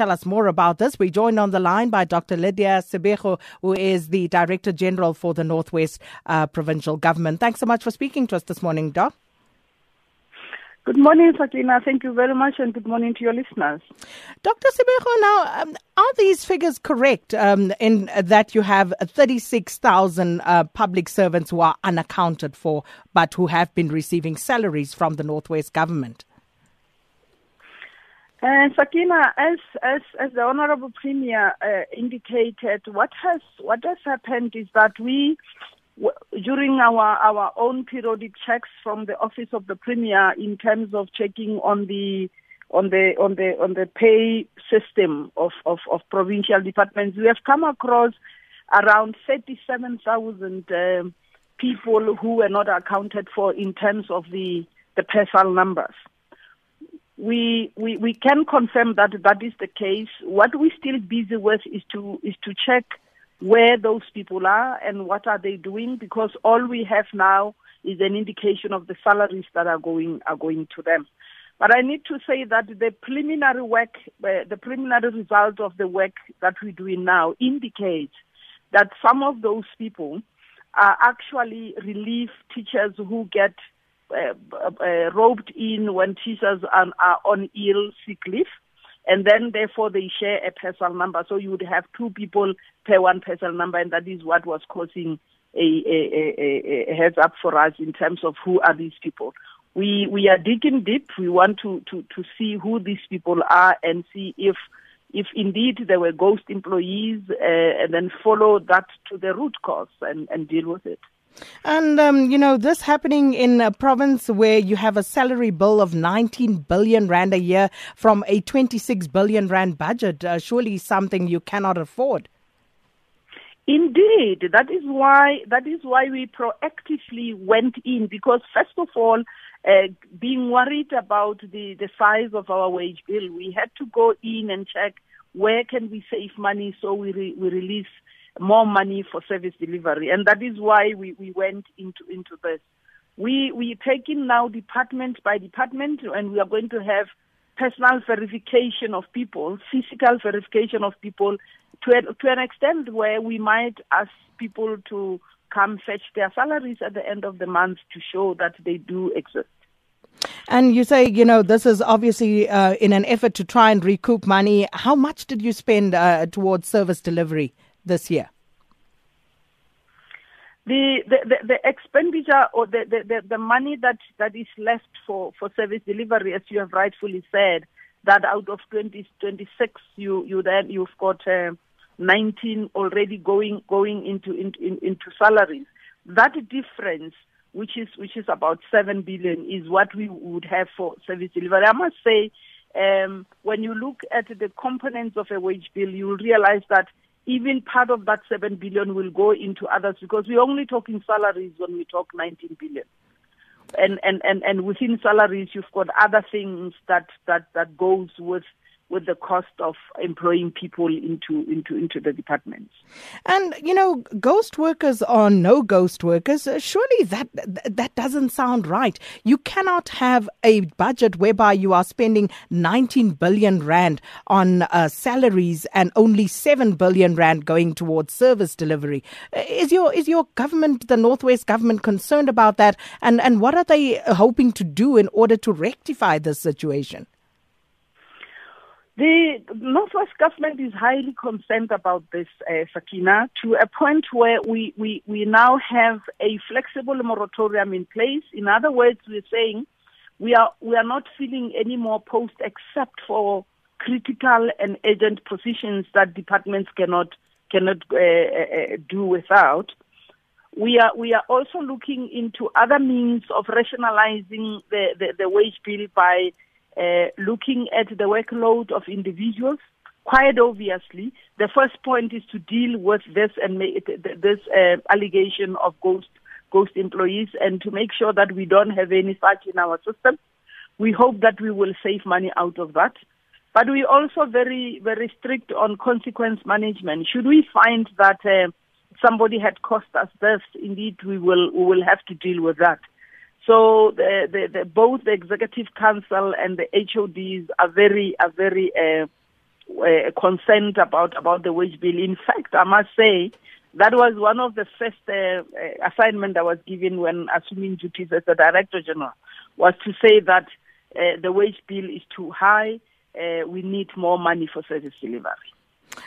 tell us more about this. We're joined on the line by Dr. Lydia Sebego, who is the Director General for the Northwest uh, Provincial Government. Thanks so much for speaking to us this morning, Doc. Good morning, Sakina. Thank you very much, and good morning to your listeners. Dr. Sebego, now, um, are these figures correct um, in that you have 36,000 uh, public servants who are unaccounted for, but who have been receiving salaries from the Northwest government? Uh, Sakina, as, as, as the Honorable Premier uh, indicated, what has, what has happened is that we during our, our own periodic checks from the office of the premier in terms of checking on the on the on the on the pay system of, of, of provincial departments, we have come across around thirty seven thousand uh, people who were not accounted for in terms of the the numbers. We, we we can confirm that that is the case. What we're still busy with is to is to check where those people are and what are they doing because all we have now is an indication of the salaries that are going are going to them. But I need to say that the preliminary work, uh, the preliminary result of the work that we're doing now indicates that some of those people are actually relief teachers who get roped in when teachers are, are on ill sick leave and then therefore they share a personal number. So you would have two people per one personal number, and that is what was causing a, a, a, a heads up for us in terms of who are these people. We we are digging deep. We want to, to, to see who these people are and see if if indeed they were ghost employees, uh, and then follow that to the root cause and, and deal with it. And, um, you know, this happening in a province where you have a salary bill of 19 billion rand a year from a 26 billion rand budget, uh, surely something you cannot afford. Indeed, that is why that is why we proactively went in because first of all, uh, being worried about the the size of our wage bill, we had to go in and check where can we save money so we re- we release more money for service delivery. And that is why we, we went into, into this. We, we taking now department by department and we are going to have personal verification of people, physical verification of people to, a, to an extent where we might ask people to come fetch their salaries at the end of the month to show that they do exist. And you say, you know, this is obviously uh, in an effort to try and recoup money. How much did you spend uh, towards service delivery this year? The, the, the, the expenditure or the, the, the, money that, that is left for, for service delivery, as you have rightfully said, that out of 2026, you, you then you've got uh, 19 already going going into, into into salaries. That difference, which is which is about seven billion, is what we would have for service delivery. I must say, um, when you look at the components of a wage bill, you will realize that even part of that 7 billion will go into others because we're only talking salaries when we talk 19 billion. And, and, and, and within salaries, you've got other things that, that, that goes with with the cost of employing people into into into the departments. And you know, ghost workers or no ghost workers, uh, surely that that doesn't sound right. You cannot have a budget whereby you are spending 19 billion rand on uh, salaries and only 7 billion rand going towards service delivery. Uh, is your is your government, the Northwest government, concerned about that? And and what are they hoping to do in order to rectify this situation? The Northwest government is highly concerned about this, uh, Sakina, to a point where we, we, we now have a flexible moratorium in place. In other words, we're saying we are, we are not filling any more posts except for critical and urgent positions that departments cannot, cannot uh, uh, do without. We are, we are also looking into other means of rationalizing the, the, the wage bill by uh, looking at the workload of individuals. Quite obviously, the first point is to deal with this and make this uh, allegation of ghost ghost employees, and to make sure that we don't have any such in our system. We hope that we will save money out of that. But we're also very, very strict on consequence management. Should we find that uh, somebody had cost us this, indeed we will we will have to deal with that. So the, the, the, both the executive council and the HODs are very are very uh, uh, concerned about about the wage bill. In fact, I must say that was one of the first uh, uh assignment I was given when assuming duties as the Director General was to say that uh, the wage bill is too high. Uh, we need more money for service delivery.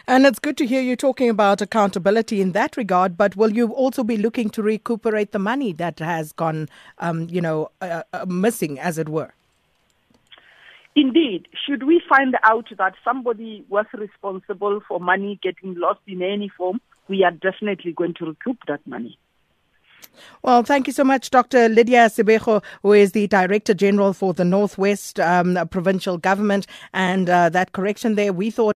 And it's good to hear you talking about accountability in that regard. But will you also be looking to recuperate the money that has gone, um, you know, uh, uh, missing, as it were? Indeed, should we find out that somebody was responsible for money getting lost in any form, we are definitely going to recoup that money. Well, thank you so much, Dr. Lydia Sebego, who is the Director General for the Northwest um, Provincial Government. And uh, that correction there, we thought.